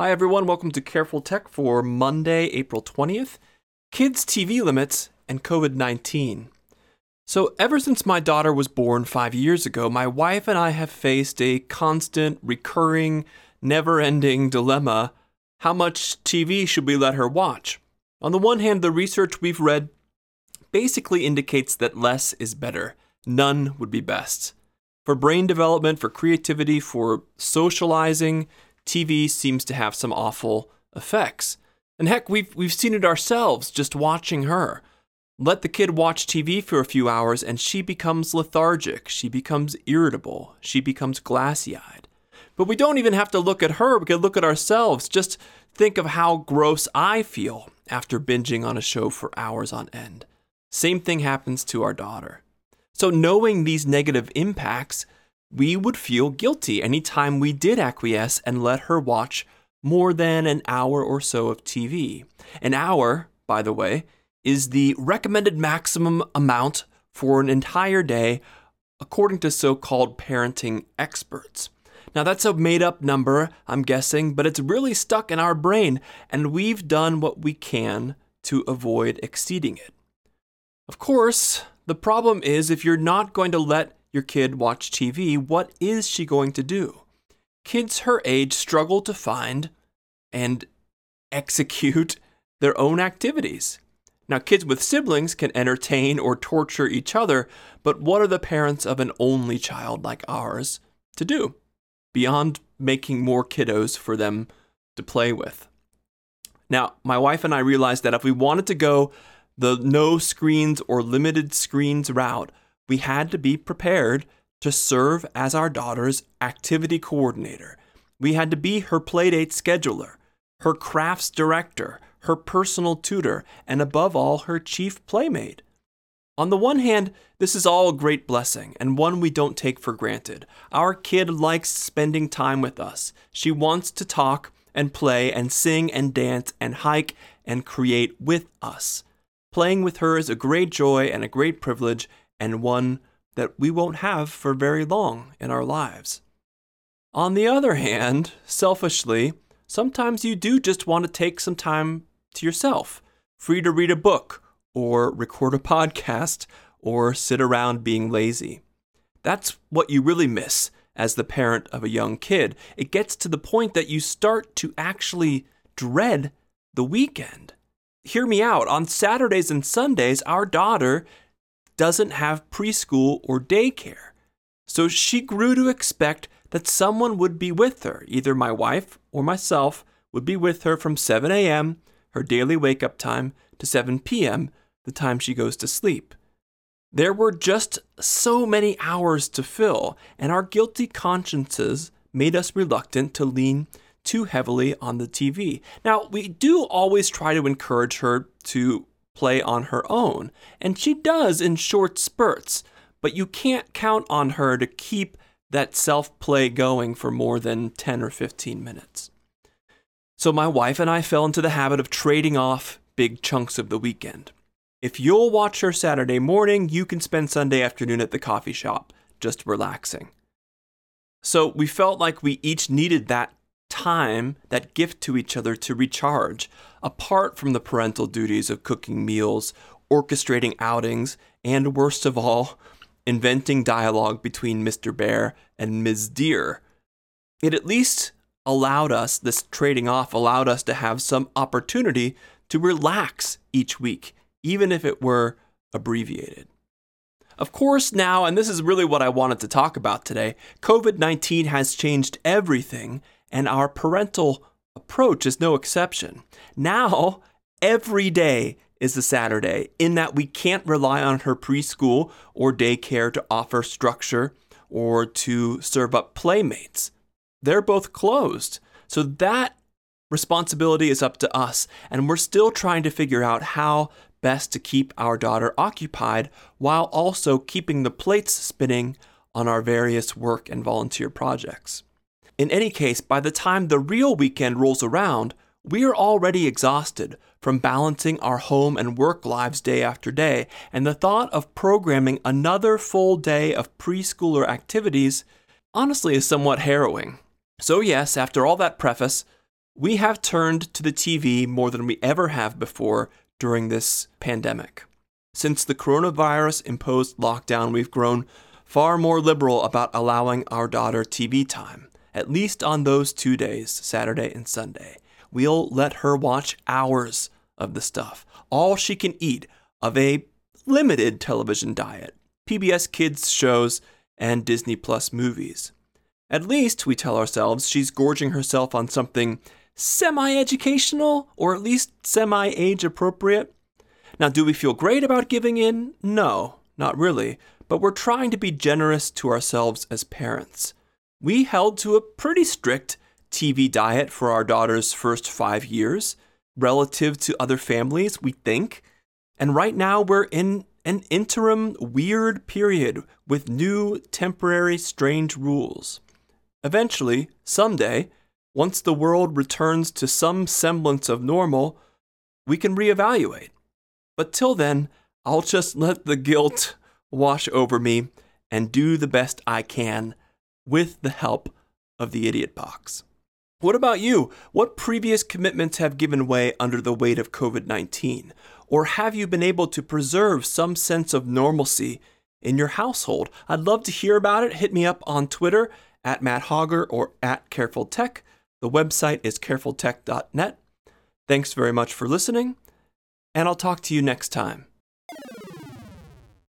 Hi, everyone. Welcome to Careful Tech for Monday, April 20th Kids' TV Limits and COVID 19. So, ever since my daughter was born five years ago, my wife and I have faced a constant, recurring, never ending dilemma how much TV should we let her watch? On the one hand, the research we've read basically indicates that less is better, none would be best. For brain development, for creativity, for socializing, TV seems to have some awful effects. And heck, we've, we've seen it ourselves just watching her. Let the kid watch TV for a few hours and she becomes lethargic, she becomes irritable, she becomes glassy eyed. But we don't even have to look at her, we can look at ourselves. Just think of how gross I feel after binging on a show for hours on end. Same thing happens to our daughter. So, knowing these negative impacts, we would feel guilty anytime we did acquiesce and let her watch more than an hour or so of TV. An hour, by the way, is the recommended maximum amount for an entire day, according to so called parenting experts. Now, that's a made up number, I'm guessing, but it's really stuck in our brain, and we've done what we can to avoid exceeding it. Of course, the problem is if you're not going to let your kid watch TV, what is she going to do? Kids her age struggle to find and execute their own activities. Now, kids with siblings can entertain or torture each other, but what are the parents of an only child like ours to do beyond making more kiddos for them to play with? Now, my wife and I realized that if we wanted to go the no screens or limited screens route, we had to be prepared to serve as our daughter's activity coordinator. We had to be her playdate scheduler, her crafts director, her personal tutor, and above all, her chief playmate. On the one hand, this is all a great blessing and one we don't take for granted. Our kid likes spending time with us. She wants to talk and play and sing and dance and hike and create with us. Playing with her is a great joy and a great privilege, and one that we won't have for very long in our lives. On the other hand, selfishly, sometimes you do just want to take some time to yourself, free to read a book, or record a podcast, or sit around being lazy. That's what you really miss as the parent of a young kid. It gets to the point that you start to actually dread the weekend. Hear me out. On Saturdays and Sundays, our daughter doesn't have preschool or daycare. So she grew to expect that someone would be with her, either my wife or myself would be with her from 7 a.m., her daily wake up time, to 7 p.m., the time she goes to sleep. There were just so many hours to fill, and our guilty consciences made us reluctant to lean too heavily on the TV. Now, we do always try to encourage her to play on her own, and she does in short spurts, but you can't count on her to keep that self play going for more than 10 or 15 minutes. So my wife and I fell into the habit of trading off big chunks of the weekend. If you'll watch her Saturday morning, you can spend Sunday afternoon at the coffee shop, just relaxing. So we felt like we each needed that time, that gift to each other to recharge, apart from the parental duties of cooking meals, orchestrating outings, and worst of all, inventing dialogue between Mr. Bear and Ms. Deer. It at least allowed us, this trading off allowed us to have some opportunity to relax each week, even if it were abbreviated. Of course, now, and this is really what I wanted to talk about today, COVID 19 has changed everything and our parental approach is no exception. Now, every day is a Saturday, in that we can't rely on her preschool or daycare to offer structure or to serve up playmates. They're both closed. So that responsibility is up to us, and we're still trying to figure out how best to keep our daughter occupied while also keeping the plates spinning on our various work and volunteer projects. In any case, by the time the real weekend rolls around, we are already exhausted from balancing our home and work lives day after day, and the thought of programming another full day of preschooler activities honestly is somewhat harrowing. So, yes, after all that preface, we have turned to the TV more than we ever have before during this pandemic. Since the coronavirus imposed lockdown, we've grown far more liberal about allowing our daughter TV time, at least on those two days, Saturday and Sunday. We'll let her watch hours of the stuff, all she can eat of a limited television diet, PBS Kids shows, and Disney Plus movies. At least, we tell ourselves, she's gorging herself on something semi educational or at least semi age appropriate. Now, do we feel great about giving in? No, not really, but we're trying to be generous to ourselves as parents. We held to a pretty strict TV diet for our daughter's first five years, relative to other families, we think. And right now, we're in an interim weird period with new, temporary, strange rules. Eventually, someday, once the world returns to some semblance of normal, we can reevaluate. But till then, I'll just let the guilt wash over me and do the best I can with the help of the idiot box. What about you? What previous commitments have given way under the weight of COVID 19? Or have you been able to preserve some sense of normalcy in your household? I'd love to hear about it. Hit me up on Twitter at Matt Hogger or at Careful Tech. The website is carefultech.net. Thanks very much for listening, and I'll talk to you next time.